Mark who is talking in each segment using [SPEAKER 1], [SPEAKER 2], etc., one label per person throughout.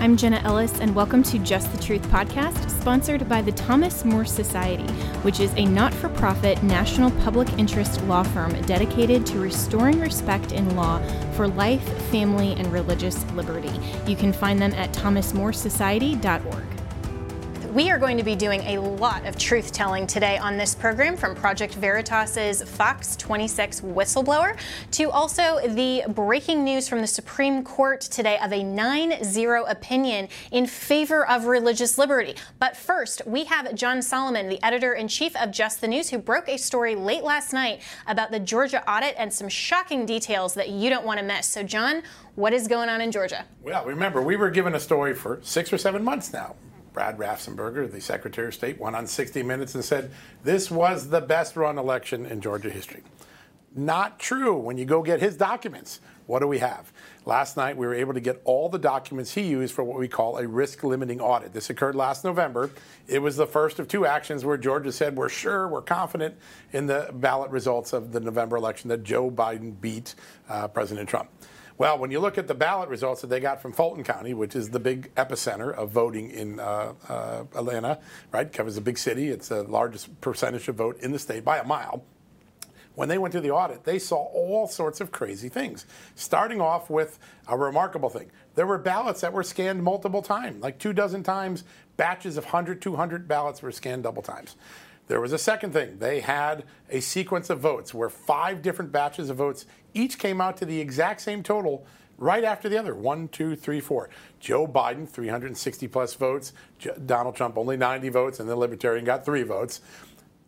[SPEAKER 1] I'm Jenna Ellis, and welcome to Just the Truth podcast, sponsored by the Thomas More Society, which is a not for profit national public interest law firm dedicated to restoring respect in law for life, family, and religious liberty. You can find them at thomasmoresociety.org. We are going to be doing a lot of truth telling today on this program from Project Veritas's Fox 26 whistleblower to also the breaking news from the Supreme Court today of a 9 0 opinion in favor of religious liberty. But first, we have John Solomon, the editor in chief of Just the News, who broke a story late last night about the Georgia audit and some shocking details that you don't want to miss. So, John, what is going on in Georgia?
[SPEAKER 2] Well, remember, we were given a story for six or seven months now Brad Raffensperger, the Secretary of State, went on 60 Minutes and said this was the best run election in Georgia history. Not true when you go get his documents. What do we have? Last night, we were able to get all the documents he used for what we call a risk limiting audit. This occurred last November. It was the first of two actions where Georgia said, We're sure, we're confident in the ballot results of the November election that Joe Biden beat uh, President Trump. Well, when you look at the ballot results that they got from Fulton County, which is the big epicenter of voting in uh, uh, Atlanta, right? Covers a big city. It's the largest percentage of vote in the state by a mile. When they went through the audit, they saw all sorts of crazy things. Starting off with a remarkable thing. There were ballots that were scanned multiple times, like two dozen times, batches of 100, 200 ballots were scanned double times. There was a second thing. They had a sequence of votes where five different batches of votes each came out to the exact same total right after the other one, two, three, four. Joe Biden, 360 plus votes. Donald Trump, only 90 votes, and the Libertarian got three votes.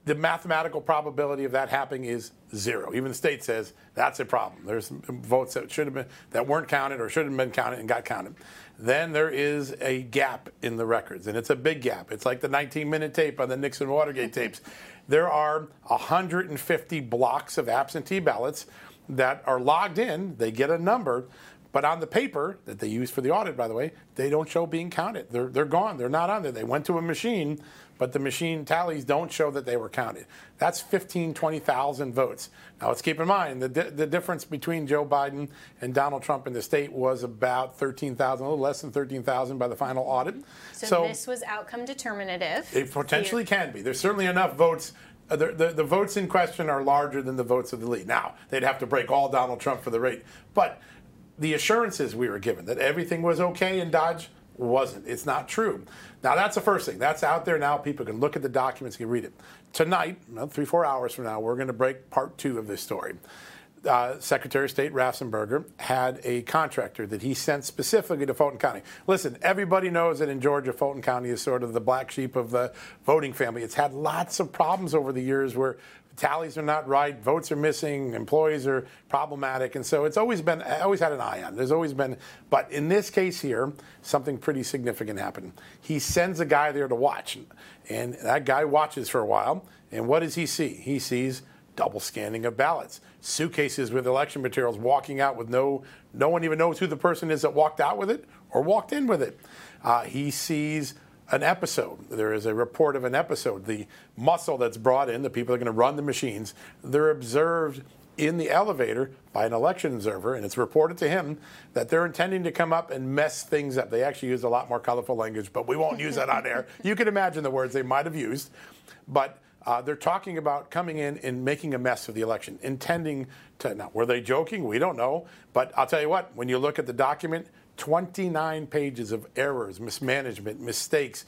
[SPEAKER 2] The mathematical probability of that happening is zero. Even the state says that's a problem. There's votes that should have been that weren't counted or shouldn't have been counted and got counted then there is a gap in the records, and it's a big gap. It's like the 19 minute tape on the Nixon Watergate tapes. There are 150 blocks of absentee ballots that are logged in, they get a number, but on the paper that they use for the audit, by the way, they don't show being counted. They're, they're gone. They're not on there. They went to a machine, but the machine tallies don't show that they were counted. That's 15, 20,000 votes. Now, let's keep in mind the, di- the difference between Joe Biden and Donald Trump in the state was about 13,000, a little less than 13,000 by the final audit.
[SPEAKER 1] So, so this was outcome determinative.
[SPEAKER 2] It potentially can be. There's certainly enough votes uh, the, the, the, votes in question are larger than the votes of the lead. Now, they'd have to break all Donald Trump for the rate. But the assurances we were given that everything was okay in Dodge wasn't. It's not true. Now, that's the first thing. That's out there now. People can look at the documents, can read it. Tonight, three, four hours from now, we're going to break part two of this story. Uh, Secretary of State Raffensperger had a contractor that he sent specifically to Fulton County. Listen, everybody knows that in Georgia, Fulton County is sort of the black sheep of the voting family. It's had lots of problems over the years where tallies are not right, votes are missing, employees are problematic, and so it's always been always had an eye on. There's always been, but in this case here, something pretty significant happened. He sends a guy there to watch, and that guy watches for a while. And what does he see? He sees double scanning of ballots, suitcases with election materials walking out with no no one even knows who the person is that walked out with it or walked in with it. Uh, he sees an episode. There is a report of an episode. The muscle that's brought in, the people that are going to run the machines, they're observed in the elevator by an election observer, and it's reported to him that they're intending to come up and mess things up. They actually use a lot more colorful language, but we won't use that on air. You can imagine the words they might have used, but uh, they're talking about coming in and making a mess of the election, intending to. Now, were they joking? We don't know. But I'll tell you what, when you look at the document, 29 pages of errors, mismanagement, mistakes,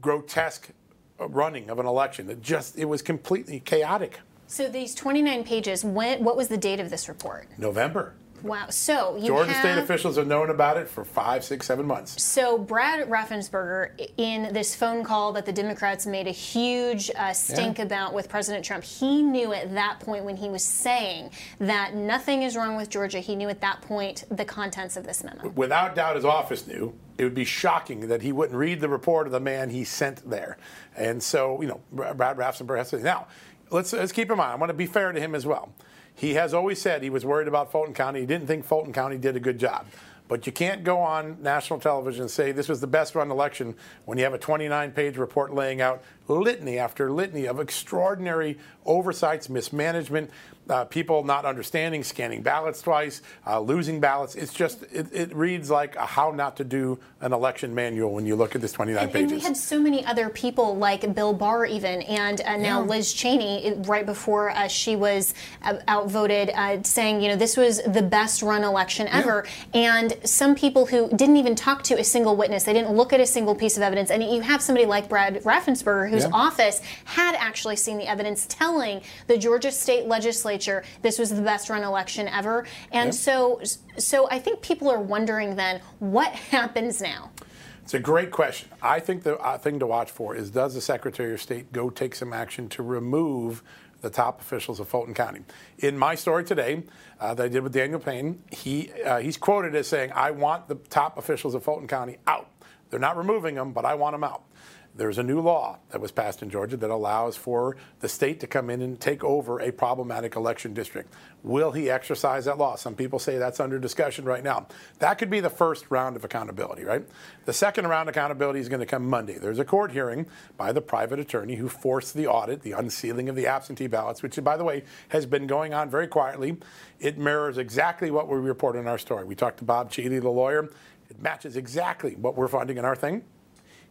[SPEAKER 2] grotesque running of an election. It just it was completely chaotic.
[SPEAKER 1] So these 29 pages, when what was the date of this report?
[SPEAKER 2] November.
[SPEAKER 1] Wow. So
[SPEAKER 2] Georgia
[SPEAKER 1] have,
[SPEAKER 2] state officials have known about it for five, six, seven months.
[SPEAKER 1] So Brad Raffensperger, in this phone call that the Democrats made a huge uh, stink yeah. about with President Trump, he knew at that point when he was saying that nothing is wrong with Georgia. He knew at that point the contents of this memo.
[SPEAKER 2] Without doubt, his office knew. It would be shocking that he wouldn't read the report of the man he sent there. And so, you know, Brad Raffensperger has to. Now, let's let's keep in mind. I want to be fair to him as well He has always said he was worried about Fulton County. He didn't think Fulton County did a good job. But you can't go on national television and say this was the best run election when you have a 29 page report laying out litany after litany of extraordinary oversights, mismanagement, uh, people not understanding, scanning ballots twice, uh, losing ballots. It's just, it, it, reads like a how not to do an election manual when you look at this 29
[SPEAKER 1] and,
[SPEAKER 2] pages.
[SPEAKER 1] And we had so many other people like Bill Barr, even, and uh, now yeah. Liz Cheney, right before uh, she was uh, outvoted, uh, saying, you know, this was the best run election ever. Yeah. And some people who didn't even talk to a single witness, they didn't look at a single piece of evidence. And you have somebody like Brad Raffensperger, whose yeah. office had actually seen the evidence telling the Georgia state legislature this was the best run election ever. And yeah. so, so I think people are wondering then what happens now.
[SPEAKER 2] It's a great question. I think the uh, thing to watch for is does the Secretary of State go take some action to remove the top officials of Fulton County? In my story today uh, that I did with Daniel Payne, he uh, he's quoted as saying, "I want the top officials of Fulton County out. They're not removing them, but I want them out." There's a new law that was passed in Georgia that allows for the state to come in and take over a problematic election district. Will he exercise that law? Some people say that's under discussion right now. That could be the first round of accountability, right? The second round of accountability is going to come Monday. There's a court hearing by the private attorney who forced the audit, the unsealing of the absentee ballots, which, by the way, has been going on very quietly. It mirrors exactly what we reported in our story. We talked to Bob Cheeley, the lawyer. It matches exactly what we're finding in our thing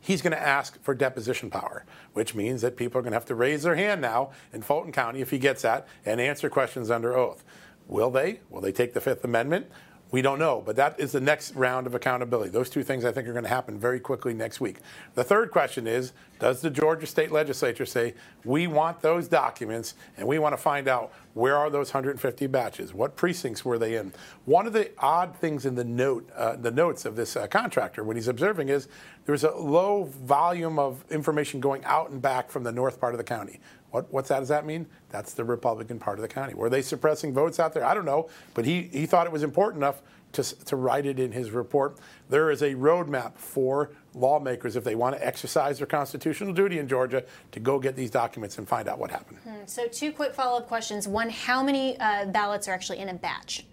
[SPEAKER 2] he's going to ask for deposition power, which means that people are going to have to raise their hand now in Fulton County if he gets that and answer questions under oath. Will they? Will they take the Fifth Amendment? We don't know, but that is the next round of accountability. Those two things I think are going to happen very quickly next week. The third question is Does the Georgia state legislature say, we want those documents and we want to find out where are those 150 batches? What precincts were they in? One of the odd things in the note, uh, the notes of this uh, contractor when he's observing is there's a low volume of information going out and back from the north part of the county. What, what's that? Does that mean? That's the Republican part of the county. Were they suppressing votes out there? I don't know, but he, he thought it was important enough to, to write it in his report. There is a roadmap for lawmakers if they want to exercise their constitutional duty in Georgia to go get these documents and find out what happened.
[SPEAKER 1] Hmm. So, two quick follow up questions. One, how many uh, ballots are actually in a batch?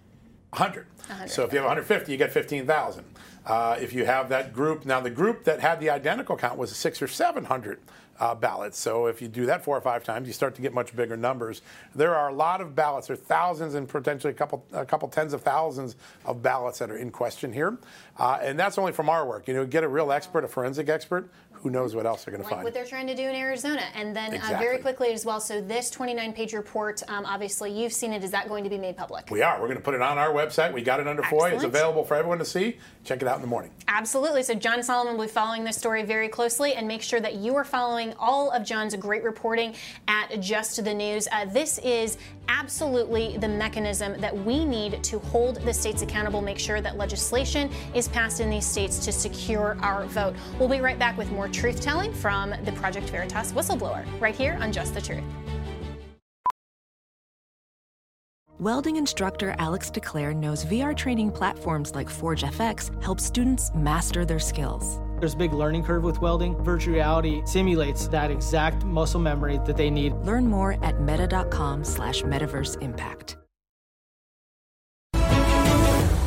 [SPEAKER 2] 100. 100. So if you have 150, you get 15,000. Uh, if you have that group, now the group that had the identical count was six or 700 uh, ballots. So if you do that four or five times, you start to get much bigger numbers. There are a lot of ballots. There are thousands and potentially a couple, a couple tens of thousands of ballots that are in question here. Uh, and that's only from our work. You know, get a real expert, a forensic expert, who knows what else they're going
[SPEAKER 1] like
[SPEAKER 2] to find.
[SPEAKER 1] What they're trying to do in Arizona. And then exactly. uh, very quickly as well, so this 29 page report, um, obviously you've seen it. Is that going to be made public?
[SPEAKER 2] We are. We're going to put it on our website. We got it under FOIA. It's available for everyone to see. Check it out in the morning.
[SPEAKER 1] Absolutely. So John Solomon will be following this story very closely and make sure that you are following all of John's great reporting at Just the News. Uh, this is absolutely the mechanism that we need to hold the states accountable, make sure that legislation is passed in these states to secure our vote. We'll be right back with more truth telling from from the Project Veritas whistleblower, right here on Just the Truth.
[SPEAKER 3] Welding instructor Alex DeClaire knows VR training platforms like Forge FX help students master their skills.
[SPEAKER 4] There's a big learning curve with welding. Virtual reality simulates that exact muscle memory that they need.
[SPEAKER 3] Learn more at meta.com slash metaverse impact.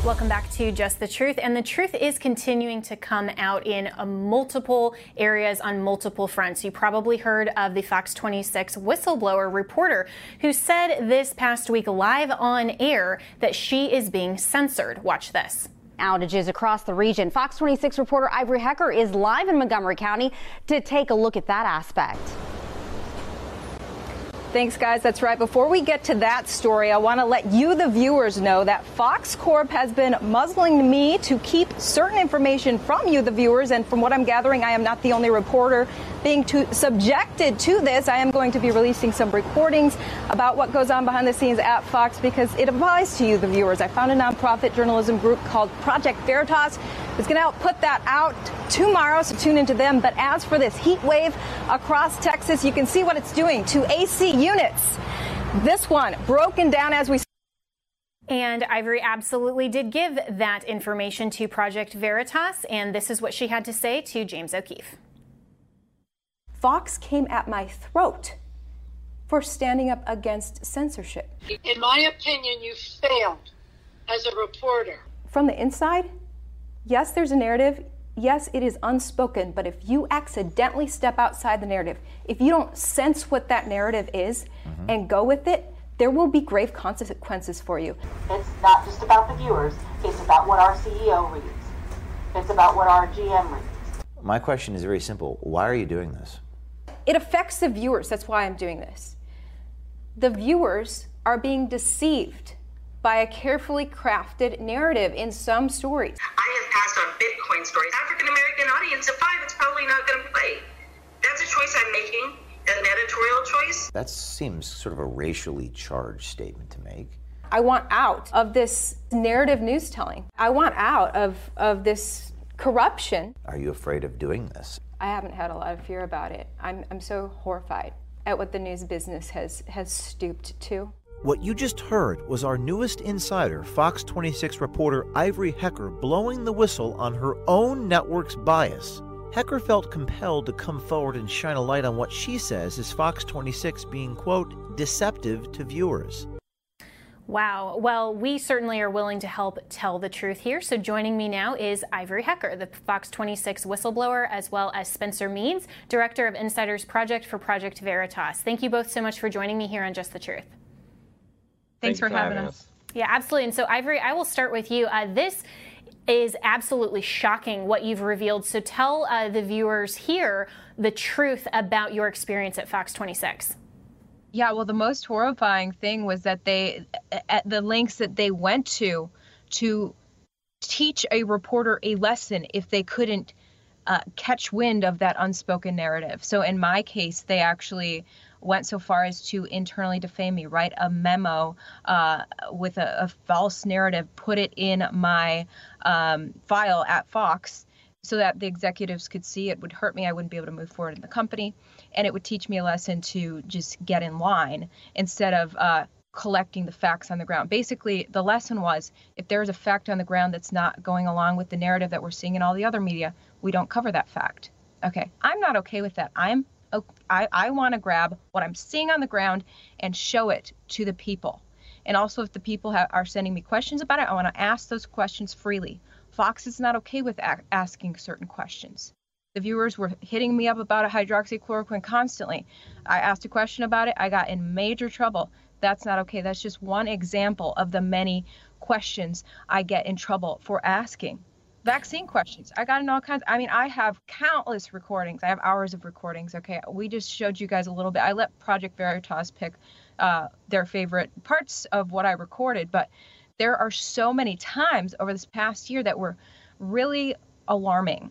[SPEAKER 1] Welcome back to Just the Truth. And the truth is continuing to come out in uh, multiple areas on multiple fronts. You probably heard of the Fox 26 whistleblower reporter who said this past week live on air that she is being censored. Watch this
[SPEAKER 5] outages across the region. Fox 26 reporter Ivory Hecker is live in Montgomery County to take a look at that aspect.
[SPEAKER 6] Thanks, guys. That's right. Before we get to that story, I want to let you, the viewers, know that Fox Corp has been muzzling me to keep certain information from you, the viewers. And from what I'm gathering, I am not the only reporter being to, subjected to this. I am going to be releasing some recordings about what goes on behind the scenes at Fox because it applies to you, the viewers. I found a nonprofit journalism group called Project Veritas. It's going to help put that out tomorrow, so tune into them. But as for this heat wave across Texas, you can see what it's doing to AC units. This one broken down as we
[SPEAKER 1] and Ivory absolutely did give that information to Project Veritas, and this is what she had to say to James O'Keefe.
[SPEAKER 7] Fox came at my throat
[SPEAKER 8] for standing up against censorship.
[SPEAKER 9] In my opinion, you failed as a reporter.
[SPEAKER 8] From the inside, yes, there's a narrative. Yes, it is unspoken, but if you accidentally step outside the narrative, if you don't sense what that narrative is mm-hmm. and go with it, there will be grave consequences for you.
[SPEAKER 10] It's not just about the viewers, it's about what our CEO reads, it's about what our GM reads.
[SPEAKER 11] My question is very simple why are you doing this?
[SPEAKER 8] It affects the viewers, that's why I'm doing this the viewers are being deceived by a carefully crafted narrative in some stories.
[SPEAKER 12] I have passed on Bitcoin stories. African American audience of five, it's probably not going to play. That's a choice I'm making, an editorial choice.
[SPEAKER 11] That seems sort of a racially charged statement to make.
[SPEAKER 8] I want out of this narrative news telling. I want out of, of this corruption.
[SPEAKER 11] Are you afraid of doing this?
[SPEAKER 8] I haven't had a lot of fear about it. I'm, I'm so horrified at what the news business has, has stooped to.
[SPEAKER 13] What you just heard was our newest insider, Fox 26 reporter Ivory Hecker, blowing the whistle on her own network's bias. Hecker felt compelled to come forward and shine a light on what she says is Fox 26 being, quote, deceptive to viewers.
[SPEAKER 1] Wow. Well, we certainly are willing to help tell the truth here. So joining me now is Ivory Hecker, the Fox 26 whistleblower, as well as Spencer Meads, Director of Insiders Project for Project Veritas. Thank you both so much for joining me here on Just the Truth.
[SPEAKER 14] Thanks, Thanks for, for, having us. us.
[SPEAKER 1] Yeah, absolutely. And so, Ivory, I will start with you. Uh, this is absolutely shocking what you've revealed. So tell uh, the viewers here the truth about your experience at Fox 26.
[SPEAKER 14] Yeah, well, the most horrifying thing was that they, at the lengths that they went to, to teach a reporter a lesson if they couldn't uh, catch wind of that unspoken narrative. So in my case, they actually went so far as to internally defame me, write a memo uh, with a, a, false narrative, put it in my um, file at Fox so that the executives could see it would hurt me. I wouldn't be able to move forward in the company. And it would teach me a lesson to just get in line instead of uh, collecting the facts on the ground. Basically, the lesson was if there's a fact on the ground that's not going along with the narrative that we're seeing in all the other media, we don't cover that fact. Okay, I'm not okay with that. I'm I, I want to grab what I'm seeing on the ground and show it to the people. And also, if the people are sending me questions about it, I want to ask those questions freely. Fox is not okay with a- asking certain questions. The viewers were hitting me up about a hydroxychloroquine constantly. I asked a question about it, I got in major trouble. That's not okay. That's just one example of the many questions I get in trouble for asking. Vaccine questions. I got in all kinds. I mean, I have countless recordings. I have hours of recordings. Okay, we just showed you guys a little bit. I let Project Veritas pick uh, their favorite parts of what I recorded, but there are so many times over this past year that were really alarming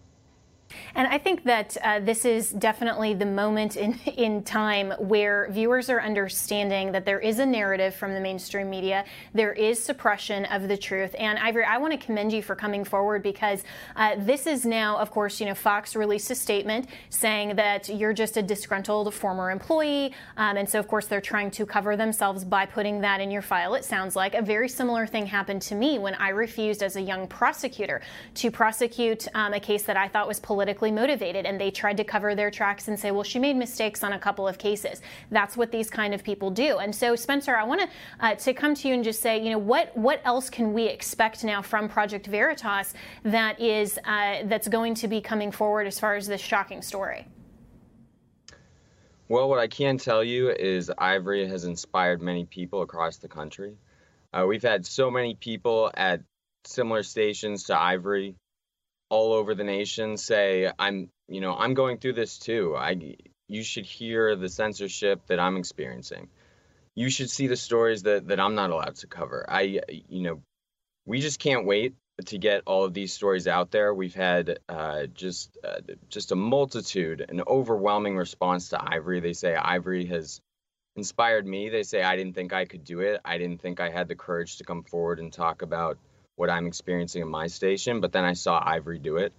[SPEAKER 1] and I think that uh, this is definitely the moment in, in time where viewers are understanding that there is a narrative from the mainstream media, there is suppression of the truth. And Ivory, I want to commend you for coming forward because uh, this is now, of course, you know, Fox released a statement saying that you're just a disgruntled former employee. Um, and so, of course, they're trying to cover themselves by putting that in your file. It sounds like a very similar thing happened to me when I refused as a young prosecutor to prosecute um, a case that I thought was political politically motivated and they tried to cover their tracks and say, well, she made mistakes on a couple of cases. That's what these kind of people do. And so, Spencer, I want to uh, to come to you and just say, you know, what what else can we expect now from Project Veritas that is uh, that's going to be coming forward as far as this shocking story?
[SPEAKER 15] Well, what I can tell you is Ivory has inspired many people across the country. Uh, we've had so many people at similar stations to Ivory all over the nation say i'm you know i'm going through this too. I you should hear the censorship that i'm experiencing. You should see the stories that that i'm not allowed to cover. I you know we just can't wait to get all of these stories out there. We've had uh, just uh, just a multitude an overwhelming response to ivory. They say ivory has inspired me. They say i didn't think i could do it. I didn't think i had the courage to come forward and talk about what I'm experiencing in my station. But then I saw Ivory do it.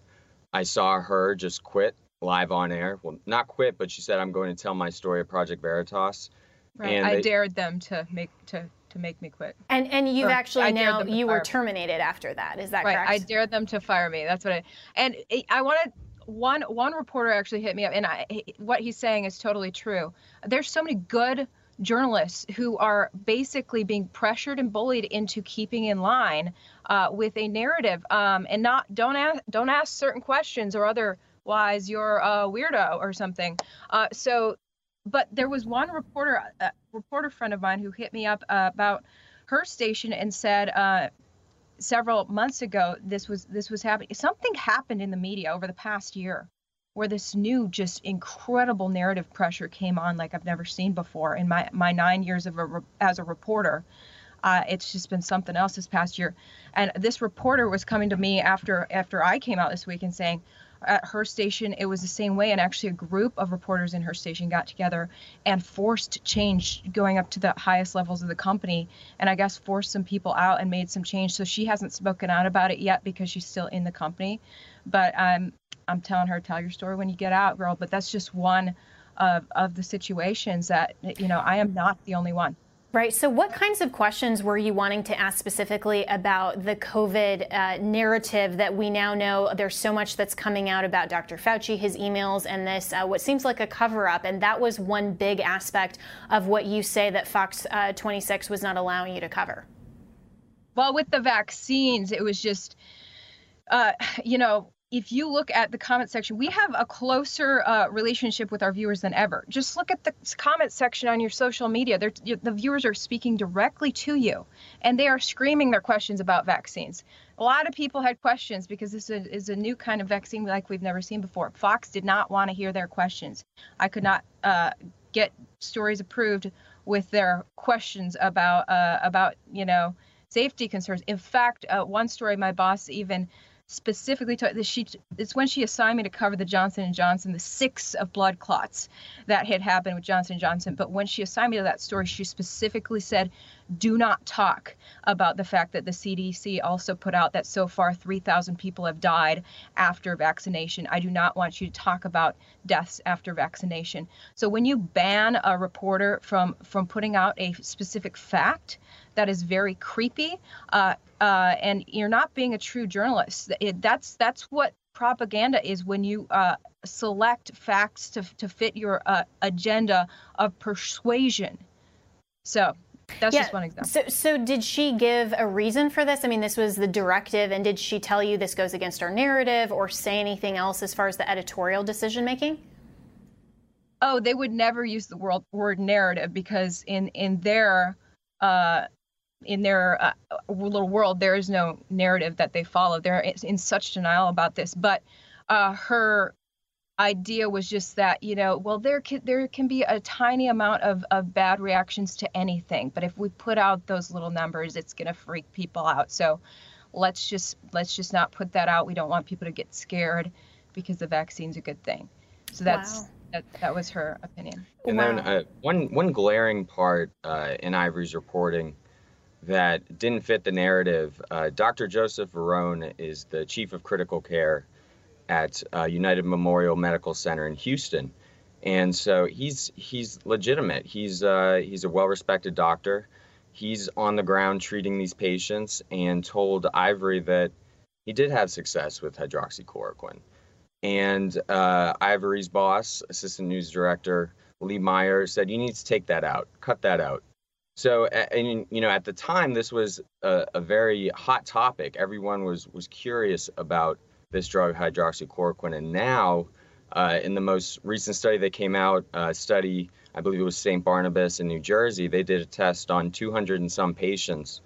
[SPEAKER 15] I saw her just quit live on air. Well, not quit, but she said, "I'm going to tell my story of Project Veritas."
[SPEAKER 14] Right. And I they, dared them to make to to make me quit.
[SPEAKER 1] And and you've or actually now you were terminated after that. Is that
[SPEAKER 14] right?
[SPEAKER 1] correct?
[SPEAKER 14] I dared them to fire me. That's what I and I wanted one one reporter actually hit me up and I what he's saying is totally true. There's so many good journalists who are basically being pressured and bullied into keeping in line uh, with a narrative um, and not don't ask don't ask certain questions or otherwise you're a weirdo or something. Uh, so, but there was one reporter, a reporter friend of mine, who hit me up uh, about her station and said uh, several months ago this was this was happening. Something happened in the media over the past year where this new just incredible narrative pressure came on like I've never seen before. In my my nine years of a, as a reporter. Uh, it's just been something else this past year, and this reporter was coming to me after after I came out this week and saying, at her station it was the same way. And actually a group of reporters in her station got together and forced change going up to the highest levels of the company. And i guess forced some people out and made some change. So she hasn't spoken out about it yet because she's still in the company. But um, I'm telling her, tell your story when you get out, girl. But that's just one of, of the situations that, you know, I am not the only one.
[SPEAKER 1] Right. So, what kinds of questions were you wanting to ask specifically about the COVID uh, narrative that we now know there's so much that's coming out about Dr. Fauci, his emails, and this, uh, what seems like a cover up? And that was one big aspect of what you say that Fox uh, 26 was not allowing you to cover.
[SPEAKER 14] Well, with the vaccines, it was just, uh, you know, if you look at the comment section, we have a closer uh, relationship with our viewers than ever. Just look at the comment section on your social media. They're, the viewers are speaking directly to you, and they are screaming their questions about vaccines. A lot of people had questions because this is a, new kind of vaccine like we've never seen before. Fox did not want to hear their questions. I could not uh, get stories approved with their questions about uh, about you know safety concerns. In fact, uh, one story my boss even specifically to she it's when she assigned me to cover the Johnson and Johnson the six of blood clots that had happened with Johnson and Johnson. But when she assigned me to that story she specifically said do not talk about the fact that the CDC also put out that so far 3000 people have died after vaccination. I do not want you to talk about deaths after vaccination. So when you ban a reporter from from putting out a specific fact that is very creepy uh, uh, and you're not being a true journalist. It, that's that's what propaganda is when you uh, select facts to to fit your uh, agenda of persuasion. So that's yeah. just one example.
[SPEAKER 1] So, so did she give a reason for this? I mean, this was the directive, and did she tell you this goes against our narrative, or say anything else as far as the editorial decision making?
[SPEAKER 14] Oh, they would never use the word, word narrative because in in their uh, in their uh, little world, there is no narrative that they follow. They're in such denial about this. But uh, her idea was just that you know, well, there can there can be a tiny amount of of bad reactions to anything, but if we put out those little numbers, it's going to freak people out. So let's just let's just not put that out. We don't want people to get scared because the vaccine's a good thing. So that's. Wow. That, that was her opinion.
[SPEAKER 15] And wow. then uh, one one glaring part uh, in Ivory's reporting that didn't fit the narrative. Uh, Dr. Joseph Varon is the chief of critical care at uh, United Memorial Medical Center in Houston, and so he's he's legitimate. He's uh, he's a well-respected doctor. He's on the ground treating these patients, and told Ivory that he did have success with hydroxychloroquine. And uh, Ivory's boss, assistant news director Lee Meyer, said, "You need to take that out, cut that out." So, and you know, at the time, this was a, a, very hot topic. Everyone was was curious about this drug, hydroxychloroquine, and now, uh, in the most recent study that came out, uh, study I believe it was St. Barnabas in New Jersey, they did a test on 200 and some patients,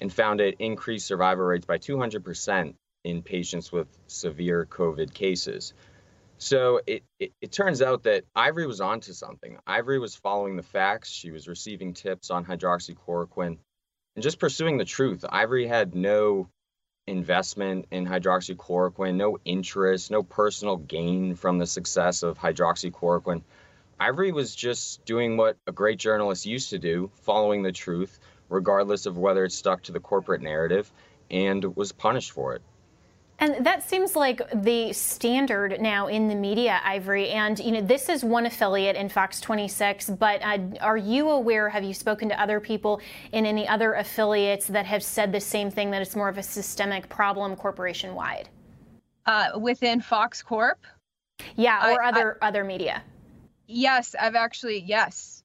[SPEAKER 15] and found it increased survival rates by 200 percent in patients with severe COVID cases. So it, it, it, turns out that Ivory was onto something. Ivory was following the facts. She was receiving tips on hydroxychloroquine and just pursuing the truth. Ivory had no investment in hydroxychloroquine, no interest, no personal gain from the success of hydroxychloroquine. Ivory was just doing what a great journalist used to do, following the truth, regardless of whether it stuck to the corporate narrative, and was punished for it.
[SPEAKER 1] And that seems like the standard now in the media, Ivory. And you know, this is one affiliate in Fox 26. But uh, are you aware? Have you spoken to other people in any other affiliates that have said the same thing that it's more of a systemic problem, corporation wide?
[SPEAKER 14] Uh, within Fox Corp.
[SPEAKER 1] Yeah, or I, other I, other media.
[SPEAKER 14] Yes, I've actually yes.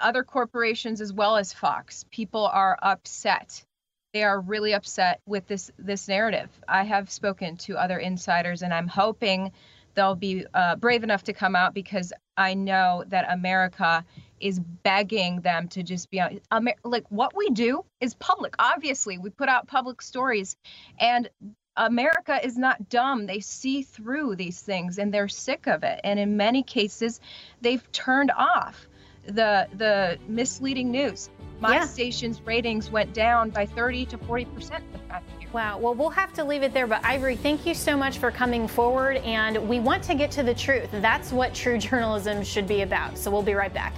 [SPEAKER 14] other corporations as well as Fox, people are upset. They are really upset with this this narrative. I have spoken to other insiders, and I'm hoping they'll be uh, brave enough to come out because I know that America is begging them to just be on. Amer- like what we do is public. Obviously, we put out public stories, and America is not dumb. They see through these things and they're sick of it. And in many cases, they've turned off the the misleading news. My yeah. station's ratings went down by 30 to 40 percent the past year.
[SPEAKER 1] Wow. Well, we'll have to leave it there. But Ivory, thank you so much for coming forward. And we want to get to the truth. That's what true journalism should be about. So we'll be right back.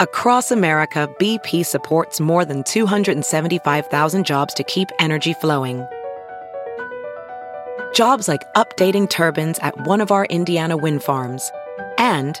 [SPEAKER 3] Across America, BP supports more than 275,000 jobs to keep energy flowing. Jobs like updating turbines at one of our Indiana wind farms and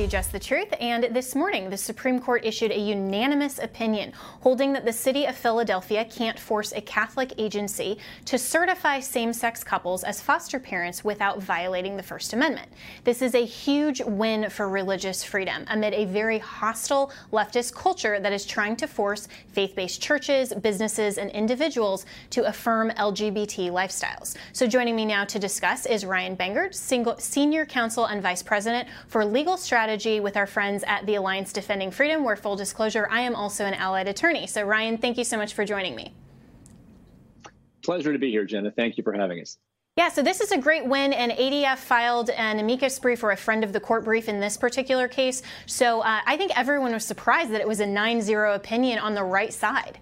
[SPEAKER 1] To Just the Truth. And this morning, the Supreme Court issued a unanimous opinion holding that the city of Philadelphia can't force a Catholic agency to certify same sex couples as foster parents without violating the First Amendment. This is a huge win for religious freedom amid a very hostile leftist culture that is trying to force faith based churches, businesses, and individuals to affirm LGBT lifestyles. So joining me now to discuss is Ryan Bangert, Senior Counsel and Vice President for legal strategy with our friends at the Alliance Defending Freedom, where full disclosure, I am also an allied attorney. So, Ryan, thank you so much for joining me.
[SPEAKER 16] Pleasure to be here, Jenna. Thank you for having us.
[SPEAKER 1] Yeah, so this is a great win, and ADF filed an amicus brief or a friend of the court brief in this particular case. So uh, I think everyone was surprised that it was a 9 0 opinion on the right side.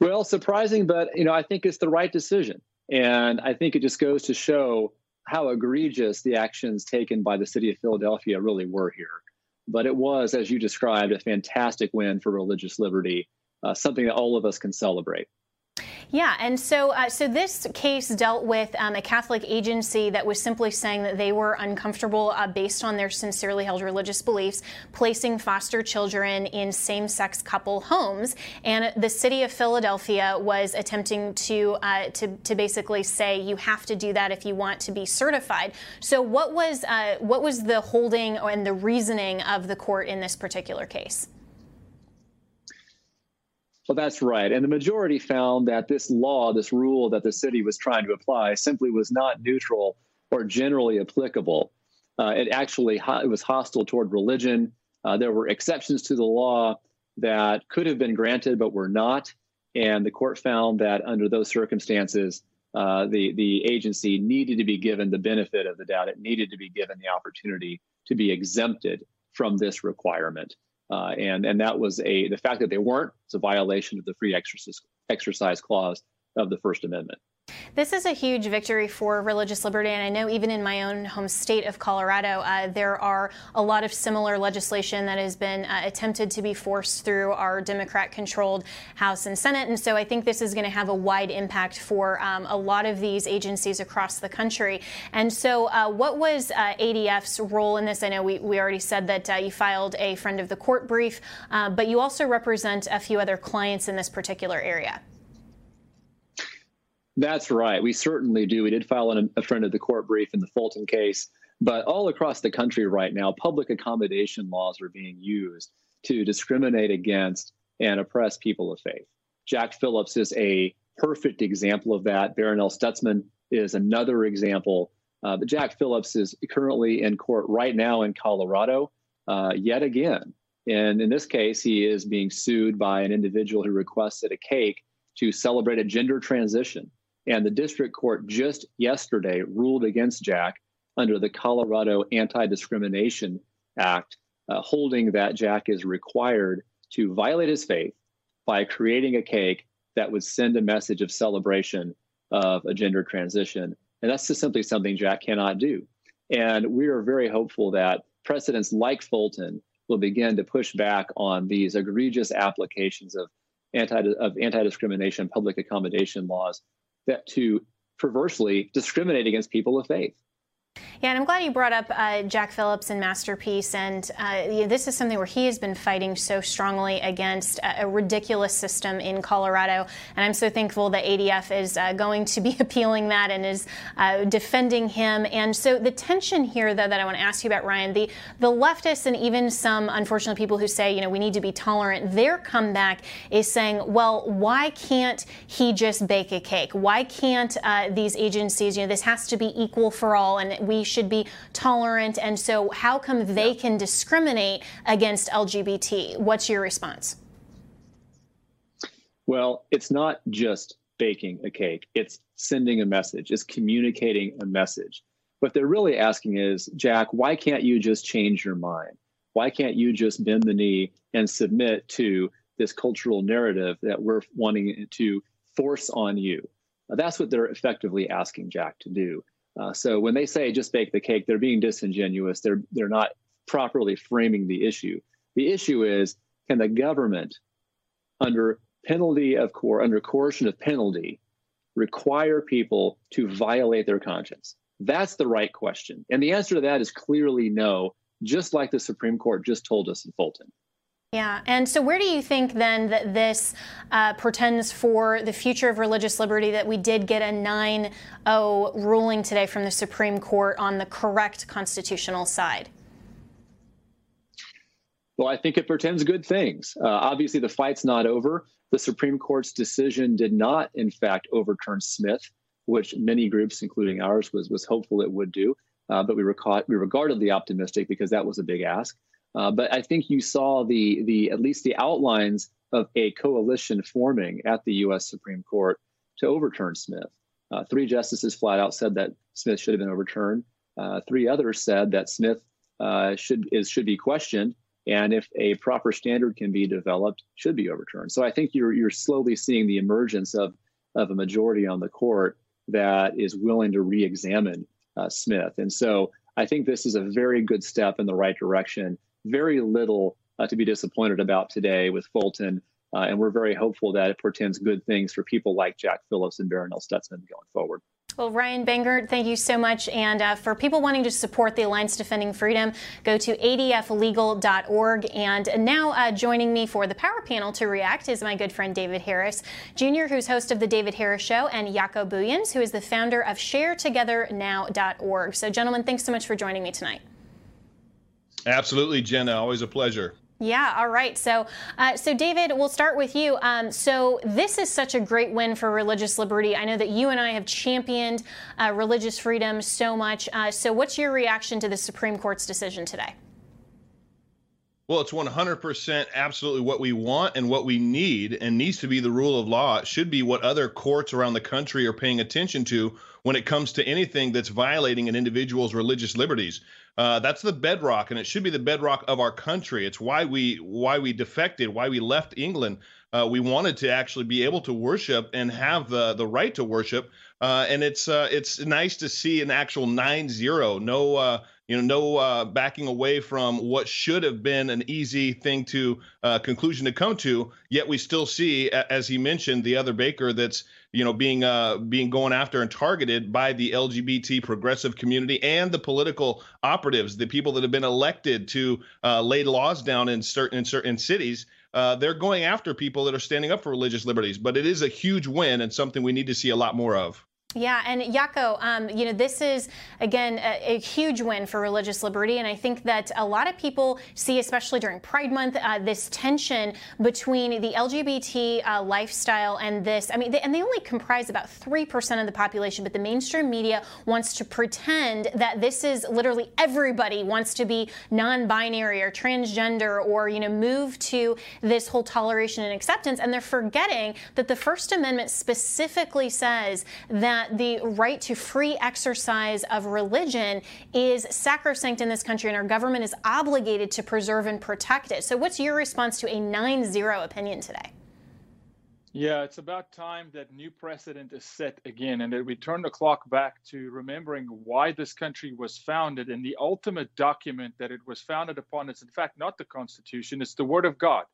[SPEAKER 16] Well, surprising, but you know, I think it's the right decision. And I think it just goes to show how egregious the actions taken by the city of Philadelphia really were here. But it was, as you described, a fantastic win for religious liberty, uh, something that all of us can celebrate.
[SPEAKER 1] Yeah, and so uh, so this case dealt with um, a Catholic agency that was simply saying that they were uncomfortable, uh, based on their sincerely held religious beliefs, placing foster children in same-sex couple homes. And the city of Philadelphia was attempting to uh, to to basically say you have to do that if you want to be certified. So what was uh, what was the holding and the reasoning of the court in this particular case?
[SPEAKER 16] Well, that's right. And the majority found that this law, this rule that the city was trying to apply, simply was not neutral or generally applicable. Uh, it actually it was hostile toward religion. Uh, there were exceptions to the law that could have been granted but were not. And the court found that under those circumstances, uh, the the agency needed to be given the benefit of the doubt. It needed to be given the opportunity to be exempted from this requirement. Uh, and and that was a the fact that they weren't was a violation of the free exercise exercise clause of the First Amendment.
[SPEAKER 1] This is a huge victory for religious liberty, and I know even in my own home state of Colorado, uh, there are a lot of similar legislation that has been uh, attempted to be forced through our Democrat controlled House and Senate. And so I think this is going to have a wide impact for um, a lot of these agencies across the country. And so, uh, what was uh, ADF's role in this? I know we, we already said that uh, you filed a friend of the court brief, uh, but you also represent a few other clients in this particular area.
[SPEAKER 16] That's right. We certainly do. We did file an, a friend of the court brief in the Fulton case, but all across the country right now, public accommodation laws are being used to discriminate against and oppress people of faith. Jack Phillips is a perfect example of that. Barronelle Stutzman is another example. Uh, but Jack Phillips is currently in court right now in Colorado, uh, yet again. And in this case, he is being sued by an individual who requested a cake to celebrate a gender transition. And the district court just yesterday ruled against Jack under the Colorado Anti Discrimination Act, uh, holding that Jack is required to violate his faith by creating a cake that would send a message of celebration of a gender transition. And that's just simply something Jack cannot do. And we are very hopeful that precedents like Fulton will begin to push back on these egregious applications of anti of anti-discrimination public accommodation laws that to perversely discriminate against people of faith.
[SPEAKER 1] Yeah, and I'm glad you brought up uh, Jack Phillips and Masterpiece. And uh, this is something where he has been fighting so strongly against a, a, ridiculous system in Colorado. And I'm so thankful that ADF is uh, going to be appealing that and is uh, defending him. And so the tension here, though, that I want to ask you about, Ryan, the, the leftists and even some, unfortunate people who say, you know, we need to be tolerant, their comeback is saying, well, why can't he just bake a cake? Why can't uh, these agencies, you know, this has to be equal for all and we should be tolerant. And so, how come they can discriminate against LGBT? What's your response?
[SPEAKER 16] Well, it's not just baking a cake, it's sending a message, it's communicating a message. What they're really asking is, Jack, why can't you just change your mind? Why can't you just bend the knee and submit to this cultural narrative that we're wanting to force on you? That's what they're effectively asking Jack to do. Uh, so when they say just bake the cake, they're being disingenuous. They're they're not properly framing the issue. The issue is can the government, under penalty of core under coercion of penalty, require people to violate their conscience? That's the right question, and the answer to that is clearly no. Just like the Supreme Court just told us in Fulton.
[SPEAKER 1] Yeah, and so where do you think then that this uh, portends for the future of religious liberty that we did get a 9 0 ruling today from the Supreme Court on the correct constitutional side?
[SPEAKER 16] Well, I think it portends good things. Uh, obviously, the fight's not over. The Supreme Court's decision did not, in fact, overturn Smith, which many groups, including ours, was was hopeful it would do. Uh, but we, reca- we regarded the optimistic because that was a big ask. Uh, but I think you saw the the at least the outlines of a coalition forming at the U.S. Supreme Court to overturn Smith. Uh, three justices flat out said that Smith should have been overturned. Uh, three others said that Smith uh, should is should be questioned, and if a proper standard can be developed, should be overturned. So I think you're you're slowly seeing the emergence of of a majority on the court that is willing to re-examine uh, Smith, and so I think this is a very good step in the right direction very little uh, to be disappointed about today with Fulton. Uh, and we're very hopeful that it portends good things for people like Jack Phillips and Barronelle Stutzman going forward.
[SPEAKER 1] Well, Ryan Bangert, thank you so much. And uh, for people wanting to support the Alliance Defending Freedom, go to adflegal.org. And now uh, joining me for the power panel to react is my good friend David Harris Jr., who's host of The David Harris Show, and Jaco Booyens, who is the founder of ShareTogetherNow.org. So, gentlemen, thanks so much for joining me tonight.
[SPEAKER 17] Absolutely, Jenna. Always a pleasure.
[SPEAKER 1] Yeah. All right. So, uh, so David, we'll start with you. Um, so, this is such a great win for religious liberty. I know that you and I have championed uh, religious freedom so much. Uh, so, what's your reaction to the Supreme Court's decision today?
[SPEAKER 17] Well, it's 100% absolutely what we want and what we need, and needs to be the rule of law. It should be what other courts around the country are paying attention to when it comes to anything that's violating an individual's religious liberties. Uh, that's the bedrock, and it should be the bedrock of our country. It's why we why we defected, why we left England. Uh, we wanted to actually be able to worship and have the the right to worship. Uh, and it's uh, it's nice to see an actual 9-0, no uh, you know no uh, backing away from what should have been an easy thing to conclusion to come to. Yet we still see, as he mentioned, the other baker that's you know being uh being going after and targeted by the LGBT progressive community and the political operatives, the people that have been elected to uh, lay laws down in certain in certain cities. Uh, they're going after people that are standing up for religious liberties. But it is a huge win and something we need to see a lot more of.
[SPEAKER 1] Yeah, and Jaco, um, you know, this is again a, a, huge win for religious liberty, and I think that a lot of people see, especially during Pride Month, uh, this tension between the LGBT uh, lifestyle and this. I mean, they, and they only comprise about three percent of the population, but the mainstream media wants to pretend that this is literally everybody wants to be non-binary or transgender or you know move to this whole toleration and acceptance, and they're forgetting that the First Amendment specifically says that the right to free exercise of religion is sacrosanct in this country and our government is obligated to preserve and protect it. So, what's your response to a 9 0 opinion today?
[SPEAKER 18] Yeah, it's about time that new precedent is set again and that we turn the clock back to remembering why this country was founded. And the ultimate document that it was founded upon is, in fact, not the Constitution, it's the Word of God.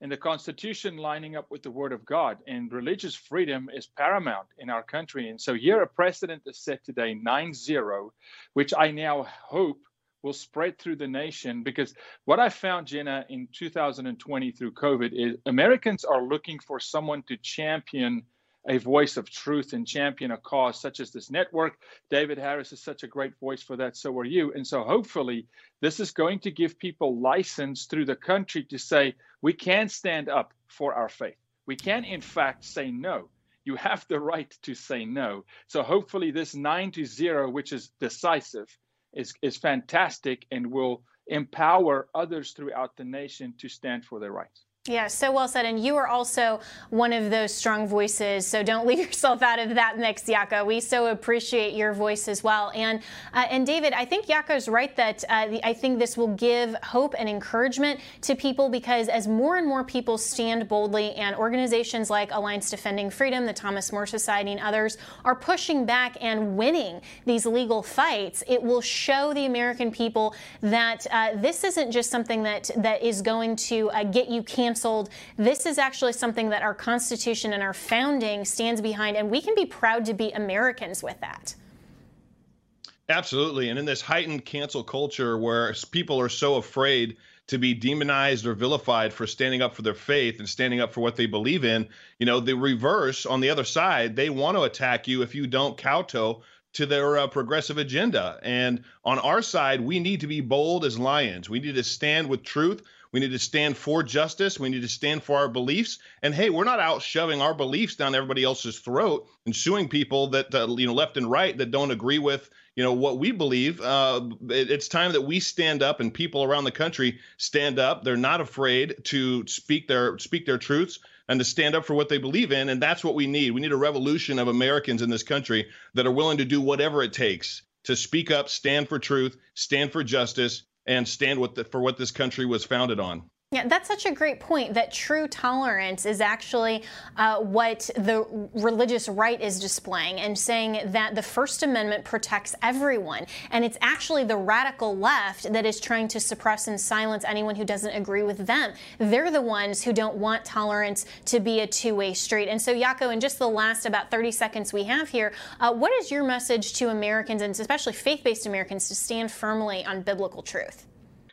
[SPEAKER 18] And the Constitution lining up with the Word of God. And religious freedom is paramount in our country. And so here a precedent is set today, 9 0, which I now hope will spread through the nation because what I found, Jenna, in 2020 through COVID is Americans are looking for someone to champion a voice of truth and champion a cause such as this network. David Harris is such a great voice for that. So are you. And so hopefully, this is going to give people license through the country to say, we can stand up for our faith. We can, in fact, say no. You have the right to say no. So hopefully, this nine to zero, which is decisive, is, is fantastic and will empower others throughout the nation to stand for their rights.
[SPEAKER 1] Yeah, so well said. And you are also one of those strong voices. So don't leave yourself out of that mix, Jaco. We so appreciate your voice as well. And uh, and David, I think Jaco's right that uh, the, I think this will give hope and encouragement to people because as more and more people stand boldly, and organizations like Alliance Defending Freedom, the Thomas More Society, and others are pushing back and winning these legal fights, it will show the American people that uh, this isn't just something that that is going to uh, get you canceled canceled. This is actually something that our Constitution and our founding stands behind, and we can be proud to be Americans with that.
[SPEAKER 17] Absolutely. And in this heightened cancel culture where people are so afraid to be demonized or vilified for standing up for their faith and standing up for what they believe in, you know, the reverse on the other side, they want to attack you if you don't kowtow to their uh, progressive agenda. And on our side, we need to be bold as lions. We need to stand with truth. We need to stand for justice. We need to stand for our beliefs. And hey, we're not out shoving our beliefs down everybody else's throat and suing people that uh, you know left and right that don't agree with you know what we believe. Uh, it, it's time that we stand up and people around the country stand up. They're not afraid to speak their speak their truths and to stand up for what they believe in. And that's what we need. We need a revolution of Americans in this country that are willing to do whatever it takes to speak up, stand for truth, stand for justice, and stand with the, for what this country was founded on.
[SPEAKER 1] Yeah, that's such a great point that true tolerance is actually uh, what the religious right is displaying and saying that the First Amendment protects everyone. And it's actually the radical left that is trying to suppress and silence anyone who doesn't agree with them. They're the ones who don't want tolerance to be a two way street. And so, Jaco, in just the last about 30 seconds we have here, uh, what is your message to Americans and especially faith based Americans to stand firmly on biblical truth?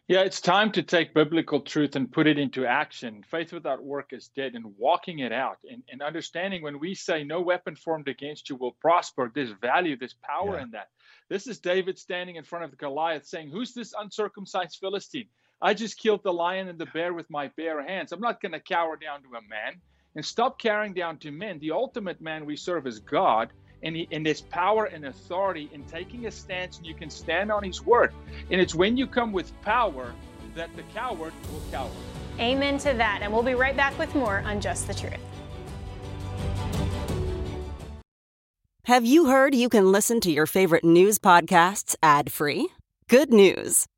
[SPEAKER 18] Yeah, it's time to take biblical truth and put it into action. Faith without work is dead, and walking it out and, and understanding when we say no weapon formed against you will prosper, there's value, there's power yeah. in that. This is David standing in front of Goliath saying, Who's this uncircumcised Philistine? I just killed the lion and the bear with my bare hands. I'm not going to cower down to a man. And stop cowering down to men. The ultimate man we serve is God and, he, and there's power and authority in taking a stance and you can stand on his word. And it's when you come with power that the coward will cower.
[SPEAKER 1] Amen to that. And we'll be right back with more on Just the Truth.
[SPEAKER 19] Have you heard you can listen to your favorite news podcasts ad free? Good news.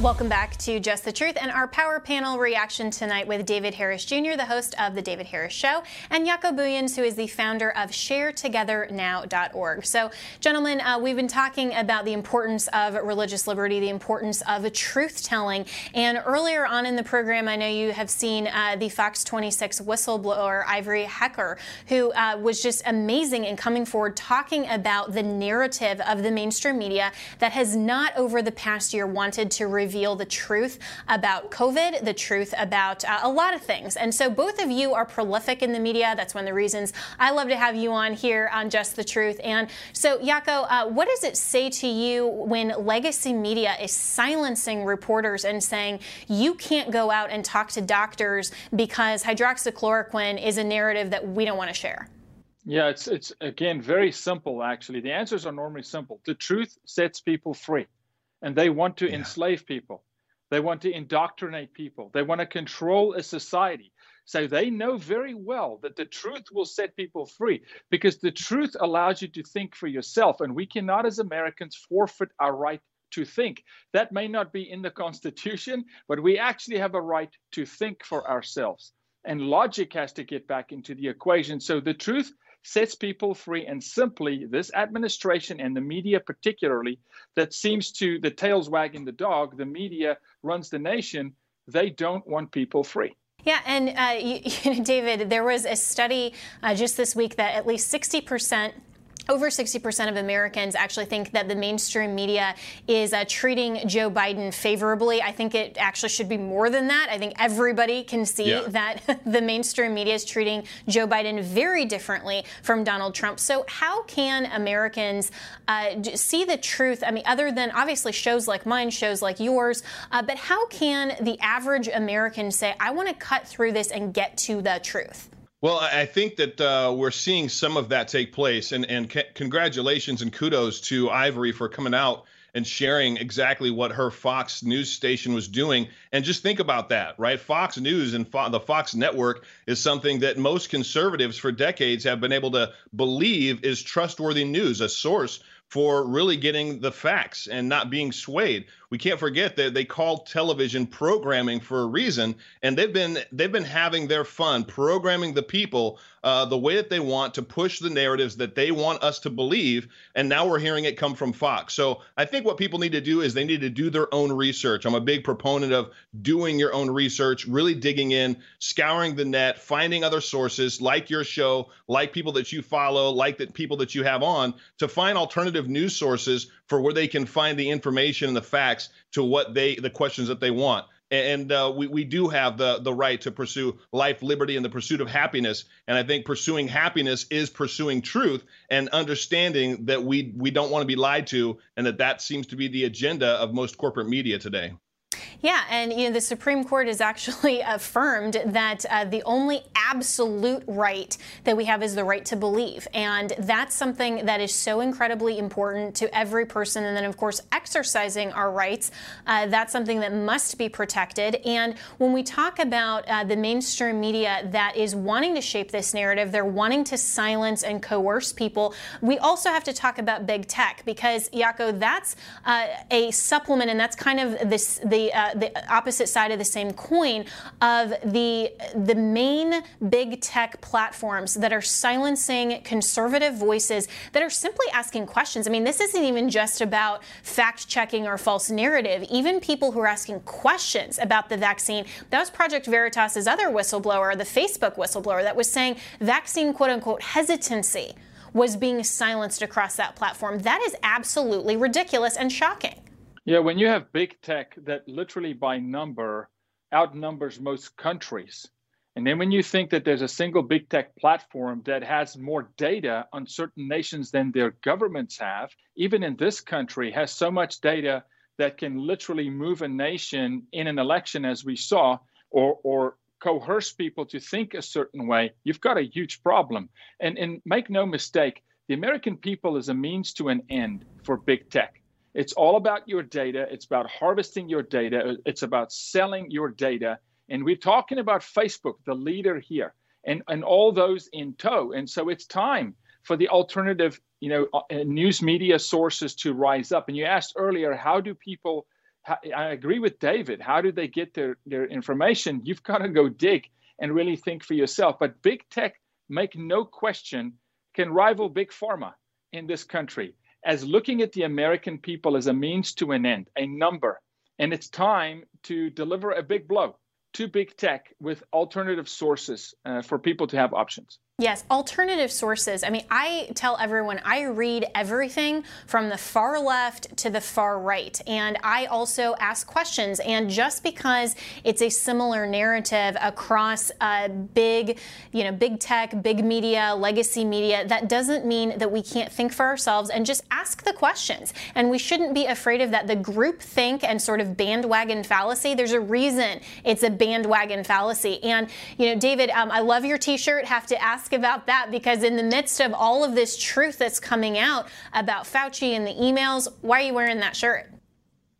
[SPEAKER 1] Welcome back to Just the Truth and our power panel reaction tonight with David Harris Jr., the host of The David Harris Show, and Jaco Booyens, who is the founder of ShareTogetherNow.org. So, gentlemen, uh, we've been talking about the importance of religious liberty, the importance of truth telling. And earlier on in the program, I know you have seen uh, the Fox 26 whistleblower, Ivory Hecker, who uh, was just amazing in coming forward talking about the narrative of the mainstream media that has not over the past year wanted to reveal reveal the truth about COVID, the truth about uh, a lot of things. And so both of you are prolific in the media. That's one of the reasons I love to have you on here on Just the Truth. And so, Jaco, uh, what does it say to you when legacy media is silencing reporters and saying you can't go out and talk to doctors because hydroxychloroquine is a narrative that we don't want to share?
[SPEAKER 18] Yeah, it's it's again very simple actually. The answers are normally simple. The truth sets people free and they want to yeah. enslave people. They want to indoctrinate people. They want to control a society. So they know very well that the truth will set people free because the truth allows you to think for yourself. And we cannot, as Americans, forfeit our right to think. That may not be in the Constitution, but we actually have a right to think for ourselves. And logic has to get back into the equation. So the truth sets people free. And simply, this administration and the media, particularly, that seems to the tails wagging the dog, the media runs the nation, they don't want people free.
[SPEAKER 1] Yeah, and uh, you, you know, David, there was a study uh, just this week that at least 60 percent over 60% of Americans actually think that the mainstream media is uh, treating Joe Biden favorably. I think it actually should be more than that. I think everybody can see yeah. that the mainstream media is treating Joe Biden very differently from Donald Trump. So, how can Americans uh, see the truth? I mean, other than obviously shows like mine, shows like yours, uh, but how can the average American say, I want to cut through this and get to the truth?
[SPEAKER 17] Well, I think that uh, we're seeing some of that take place, and and c- congratulations and kudos to Ivory for coming out and sharing exactly what her Fox News station was doing. And just think about that, right? Fox News and Fo- the Fox network is something that most conservatives for decades have been able to believe is trustworthy news, a source for really getting the facts and not being swayed. We can't forget that they call television programming for a reason, and they've been they've been having their fun programming the people uh, the way that they want to push the narratives that they want us to believe. And now we're hearing it come from Fox. So I think what people need to do is they need to do their own research. I'm a big proponent of doing your own research, really digging in, scouring the net, finding other sources like your show, like people that you follow, like the people that you have on, to find alternative news sources for where they can find the information and the facts to what they the questions that they want and uh, we, we do have the, the right to pursue life, liberty, and the pursuit of happiness. And I think pursuing happiness is pursuing truth and understanding that we, we don't want to be lied to, and that that seems to be the agenda of most corporate media today.
[SPEAKER 1] Yeah, and you know the Supreme Court has actually affirmed that uh, the only absolute right that we have is the right to believe, and that's something that is so incredibly important to every person. And then, of course, exercising our rights, uh, that's something that must be protected. And when we talk about uh, the mainstream media that is wanting to shape this narrative, they're wanting to silence and coerce people. We also have to talk about big tech because Jaco, that's uh, a supplement, and that's kind of this the the opposite side of the same coin of the the main big tech platforms that are silencing conservative voices that are simply asking questions. I mean, this isn't even just about fact checking or false narrative. Even people who are asking questions about the vaccine. That was Project Veritas's other whistleblower, the Facebook whistleblower, that was saying vaccine quote unquote hesitancy was being silenced across that platform. That is absolutely ridiculous and shocking.
[SPEAKER 18] Yeah, when you have big tech that literally by number outnumbers most countries, and then when you think that there's a single big tech platform that has more data on certain nations than their governments have, even in this country, has so much data that can literally move a nation in an election, as we saw, or, or coerce people to think a certain way, you've got a huge problem. And, and make no mistake, the American people is a means to an end for big tech. It's all about your data. It's about harvesting your data. It's about selling your data. And we're talking about Facebook, the leader here, and, and all those in tow. And so it's time for the alternative, you know, uh, uh news media sources to rise up. And you asked earlier, how do people? I agree with David. How do they get their, their information? You've got to go dig and really think for yourself. But big tech, make no question, can rival big pharma in this country as looking at the American people as a means to an end, a number. And it's time to deliver a big blow to big tech with alternative sources uh, for people to have options.
[SPEAKER 1] Yes, alternative sources. I mean, I tell everyone I read everything from the far left to the far right. And I also ask questions. And just because it's a similar narrative across big, you know, big tech, big media, legacy media, that doesn't mean that we can't think for ourselves and just ask the questions. And we shouldn't be afraid of that. The group think and sort of bandwagon fallacy, there's a reason it's a bandwagon fallacy. And, you know, David, um, I love your t shirt. Have to ask ask about that because in the midst of all of this truth that's coming out about Fauci and the emails, why are you wearing that shirt?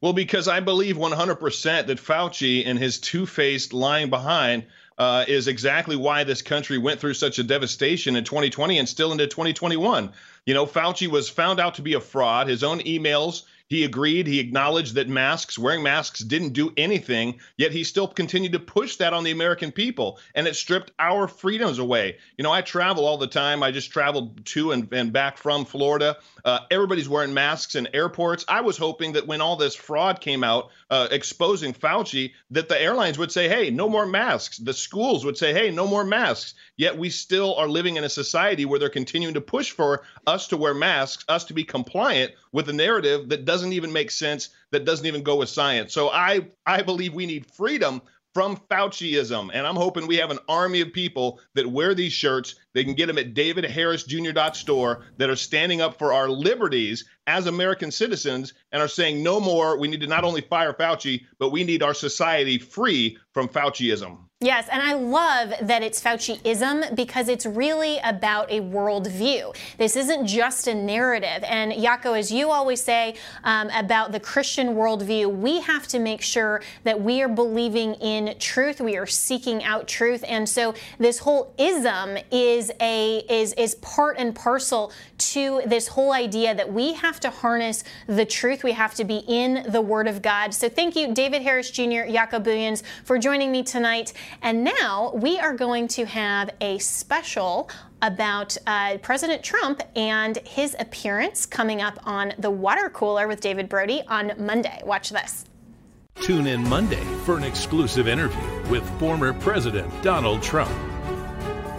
[SPEAKER 17] Well, because I believe 100% that Fauci and his two faced lying behind uh, is exactly why this country went through such a devastation in 2020 and still into 2021. You know, Fauci was found out to be a fraud. His own emails he agreed, he acknowledged that masks, wearing masks didn't do anything, yet he still continued to push that on the American people. And it stripped our freedoms away. You know, I travel all the time. I just traveled to and, and back from Florida. Uh, everybody's wearing masks in airports. I was hoping that when all this fraud came out uh, exposing Fauci, that the airlines would say, hey, no more masks. The schools would say, hey, no more masks. Yet we still are living in a society where they're continuing to push for us to wear masks, us to be compliant with a narrative that doesn't even make sense, that doesn't even go with science. So I I believe we need freedom from Fauciism. And I'm hoping we have an army of people that wear these shirts. They can get them at davidharrisjr.store that are standing up for our liberties as American citizens and are saying no more. We need to not only fire Fauci, but we need our society free from Fauciism.
[SPEAKER 1] Yes, and I love that it's Fauciism because it's really about a worldview. This isn't just a narrative. And Jaco, as you always say um, about the Christian worldview, we have to make sure that we are believing in truth. We are seeking out truth, and so this whole ism is a is is part and parcel to this whole idea that we have to harness the truth. We have to be in the Word of God. So thank you, David Harris Jr., Jaco Booyens, for joining me tonight. And now we are going to have a special about uh, President Trump and his appearance coming up on the water cooler with David Brody on Monday. Watch this.
[SPEAKER 20] Tune in Monday for an exclusive interview with former President Donald Trump.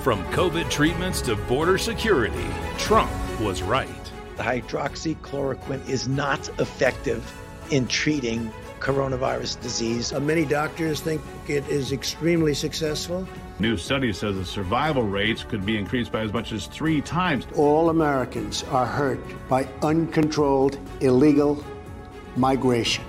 [SPEAKER 20] From COVID treatments to border security, Trump was right.
[SPEAKER 21] The hydroxychloroquine is not effective in treating coronavirus disease.
[SPEAKER 22] Uh, many doctors think it is extremely successful.
[SPEAKER 23] New study says the survival rates could be increased by as much as three times.
[SPEAKER 22] All Americans are hurt by uncontrolled illegal migration.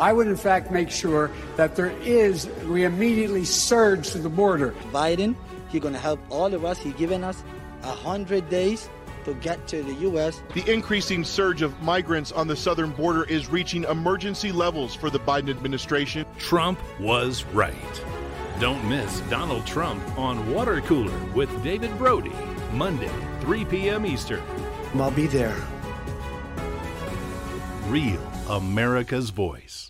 [SPEAKER 24] I would, in fact, make sure that there is, we immediately surge to the border.
[SPEAKER 25] Biden, he's going to help all of us. He's given us 100 days to get to the U.S.
[SPEAKER 26] The increasing surge of migrants on the southern border is reaching emergency levels for the Biden administration.
[SPEAKER 20] Trump was right. Don't miss Donald Trump on Water Cooler with David Brody, Monday, 3 p.m. Eastern.
[SPEAKER 22] I'll be there.
[SPEAKER 20] Real America's Voice.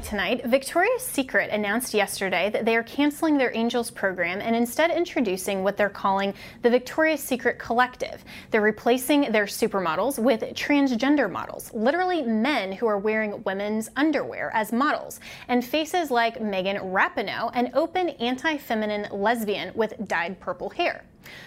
[SPEAKER 1] Tonight, Victoria's Secret announced yesterday that they are canceling their Angels program and instead introducing what they're calling the Victoria's Secret Collective. They're replacing their supermodels with transgender models, literally men who are wearing women's underwear as models, and faces like Megan Rapinoe, an open anti feminine lesbian with dyed purple hair.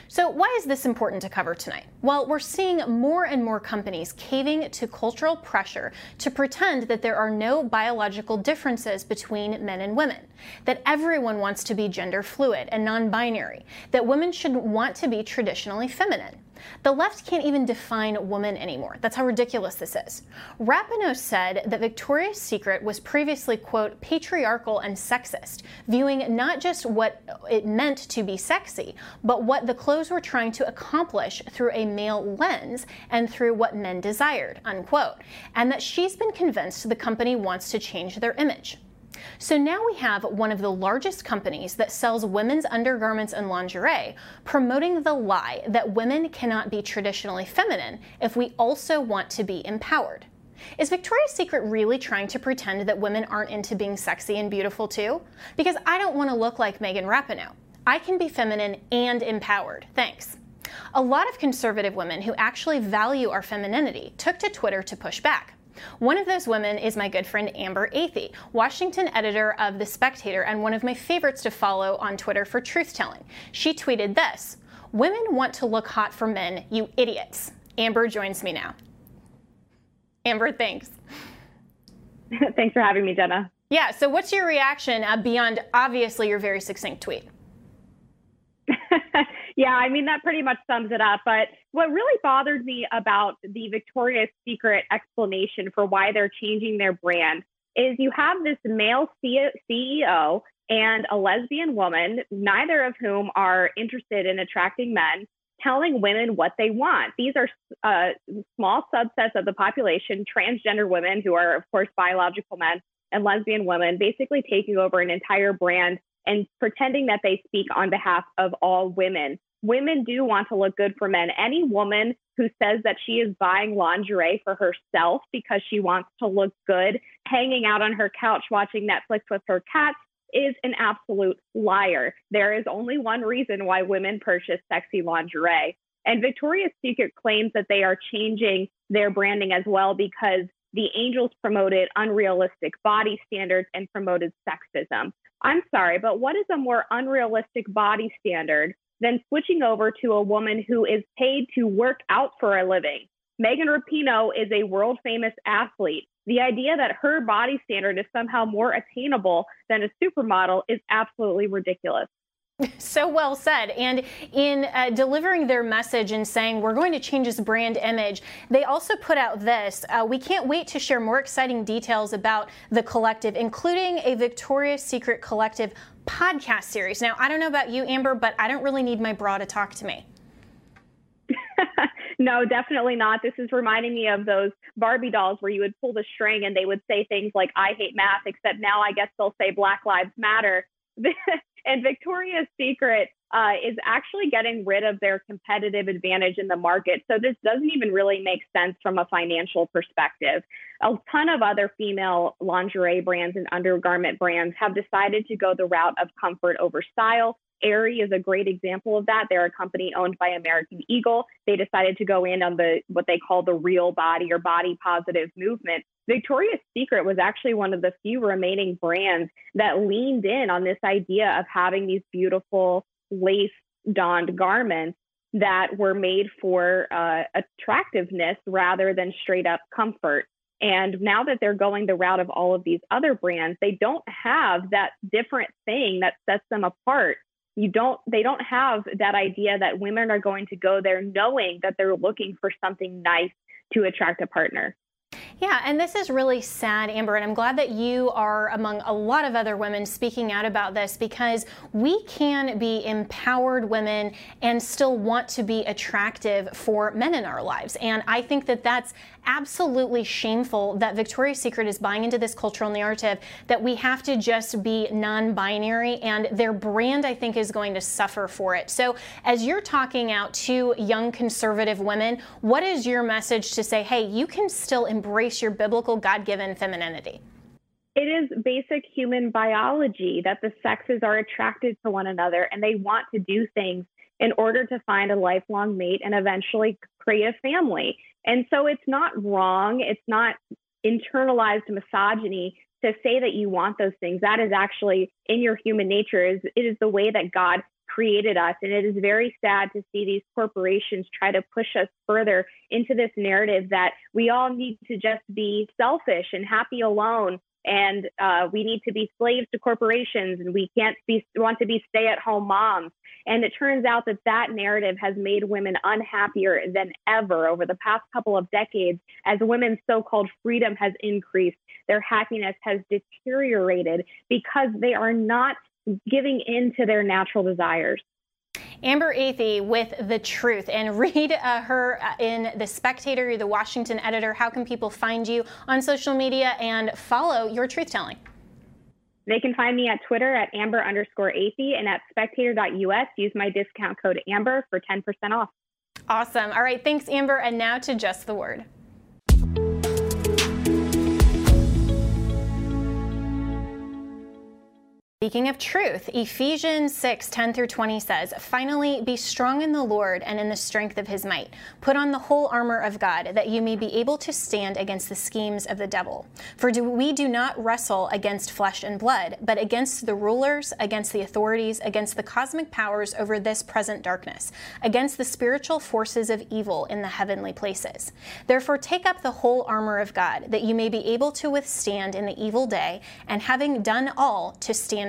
[SPEAKER 1] So, why is this important to cover tonight? Well, we're seeing more and more companies caving to cultural pressure to pretend that there are no biological differences between men and women, that everyone wants to be gender fluid and non binary, that women should want to be traditionally feminine. The left can't even define woman anymore. That's how ridiculous this is. Rapinoe said that Victoria's Secret was previously, quote, patriarchal and sexist, viewing not just what it meant to be sexy, but what the clothes were trying to accomplish through a male lens and through what men desired, unquote, and that she's been convinced the company wants to change their image. So now we have one of the largest companies that sells women's undergarments and lingerie promoting the lie that women cannot be traditionally feminine if we also want to be empowered. Is Victoria's Secret really trying to pretend that women aren't into being sexy and beautiful too? Because I don't want to look like Megan Rapinoe. I can be feminine and empowered. Thanks. A lot of conservative women who actually value our femininity took to Twitter to push back. One of those women is my good friend Amber Athey, Washington editor of The Spectator and one of my favorites to follow on Twitter for truth telling. She tweeted this Women want to look hot for men, you idiots. Amber joins me now. Amber, thanks.
[SPEAKER 27] thanks for having me, Jenna.
[SPEAKER 1] Yeah. So, what's your reaction uh, beyond obviously your very succinct tweet?
[SPEAKER 28] Yeah, I mean, that pretty much sums it up. But what really bothered me about the Victoria's Secret explanation for why they're changing their brand is you have this male CEO and a lesbian woman, neither of whom are interested in attracting men, telling women what they want. These are uh, small subsets of the population, transgender women who are, of course, biological men, and lesbian women, basically taking over an entire brand and pretending that they speak on behalf of all women. Women do want to look good for men. Any woman who says that she is buying lingerie for herself because she wants to look good, hanging out on her couch watching Netflix with her cats, is an absolute liar. There is only one reason why women purchase sexy lingerie. And Victoria's Secret claims that they are changing their branding as well because the Angels promoted unrealistic body standards and promoted sexism. I'm sorry, but what is a more unrealistic body standard than switching over to a woman who is paid to work out for a living? Megan Rapinoe is a world famous athlete. The idea that her body standard is somehow more attainable than a supermodel is absolutely ridiculous.
[SPEAKER 1] So well said. And in uh, delivering their message and saying we're going to change this brand image, they also put out this. Uh, we can't wait to share more exciting details about the collective, including a Victoria's Secret Collective podcast series. Now, I don't know about you, Amber, but I don't really need my bra to talk to me.
[SPEAKER 28] no, definitely not. This is reminding me of those Barbie dolls where you would pull the string and they would say things like, I hate math, except now I guess they'll say Black Lives Matter. and Victoria's Secret uh, is actually getting rid of their competitive advantage in the market. So this doesn't even really make sense from a financial perspective. A ton of other female lingerie brands and undergarment brands have decided to go the route of comfort over style. Aerie is a great example of that. They're a company owned by American Eagle. They decided to go in on the what they call the real body or body positive movement. Victoria's Secret was actually one of the few remaining brands that leaned in on this idea of having these beautiful lace donned garments that were made for uh, attractiveness rather than straight up comfort. And now that they're going the route of all of these other brands, they don't have that different thing that sets them apart you don't they don't have that idea that women are going to go there knowing that they're looking for something nice to attract a partner
[SPEAKER 1] yeah, and this is really sad, Amber, and I'm glad that you are among a lot of other women speaking out about this because we can be empowered women and still want to be attractive for men in our lives. And I think that that's absolutely shameful that Victoria's Secret is buying into this cultural narrative that we have to just be non binary, and their brand, I think, is going to suffer for it. So, as you're talking out to young conservative women, what is your message to say, hey, you can still embrace your biblical God given femininity?
[SPEAKER 28] It is basic human biology that the sexes are attracted to one another and they want to do things in order to find a lifelong mate and eventually create a family. And so it's not wrong. It's not internalized misogyny to say that you want those things. That is actually in your human nature. Is it is the way that God created us. And it is very sad to see these corporations try to push us further into this narrative that we all need to just be selfish and happy alone. And uh, we need to be slaves to corporations and we can't be want to be stay at home moms. And it turns out that that narrative has made women unhappier than ever over the past couple of decades as women's so called freedom has increased. Their happiness has deteriorated because they are not giving in to their natural desires.
[SPEAKER 1] Amber Athey with The Truth. And read uh, her uh, in The Spectator, you're the Washington editor. How can people find you on social media and follow your truth telling?
[SPEAKER 28] They can find me at Twitter at amber underscore Athey and at spectator.us. Use my discount code AMBER for 10% off.
[SPEAKER 1] Awesome. All right. Thanks, Amber. And now to Just the Word. Speaking of truth, Ephesians 6 10 through 20 says, Finally, be strong in the Lord and in the strength of his might. Put on the whole armor of God, that you may be able to stand against the schemes of the devil. For do, we do not wrestle against flesh and blood, but against the rulers, against the authorities, against the cosmic powers over this present darkness, against the spiritual forces of evil in the heavenly places. Therefore, take up the whole armor of God, that you may be able to withstand in the evil day, and having done all, to stand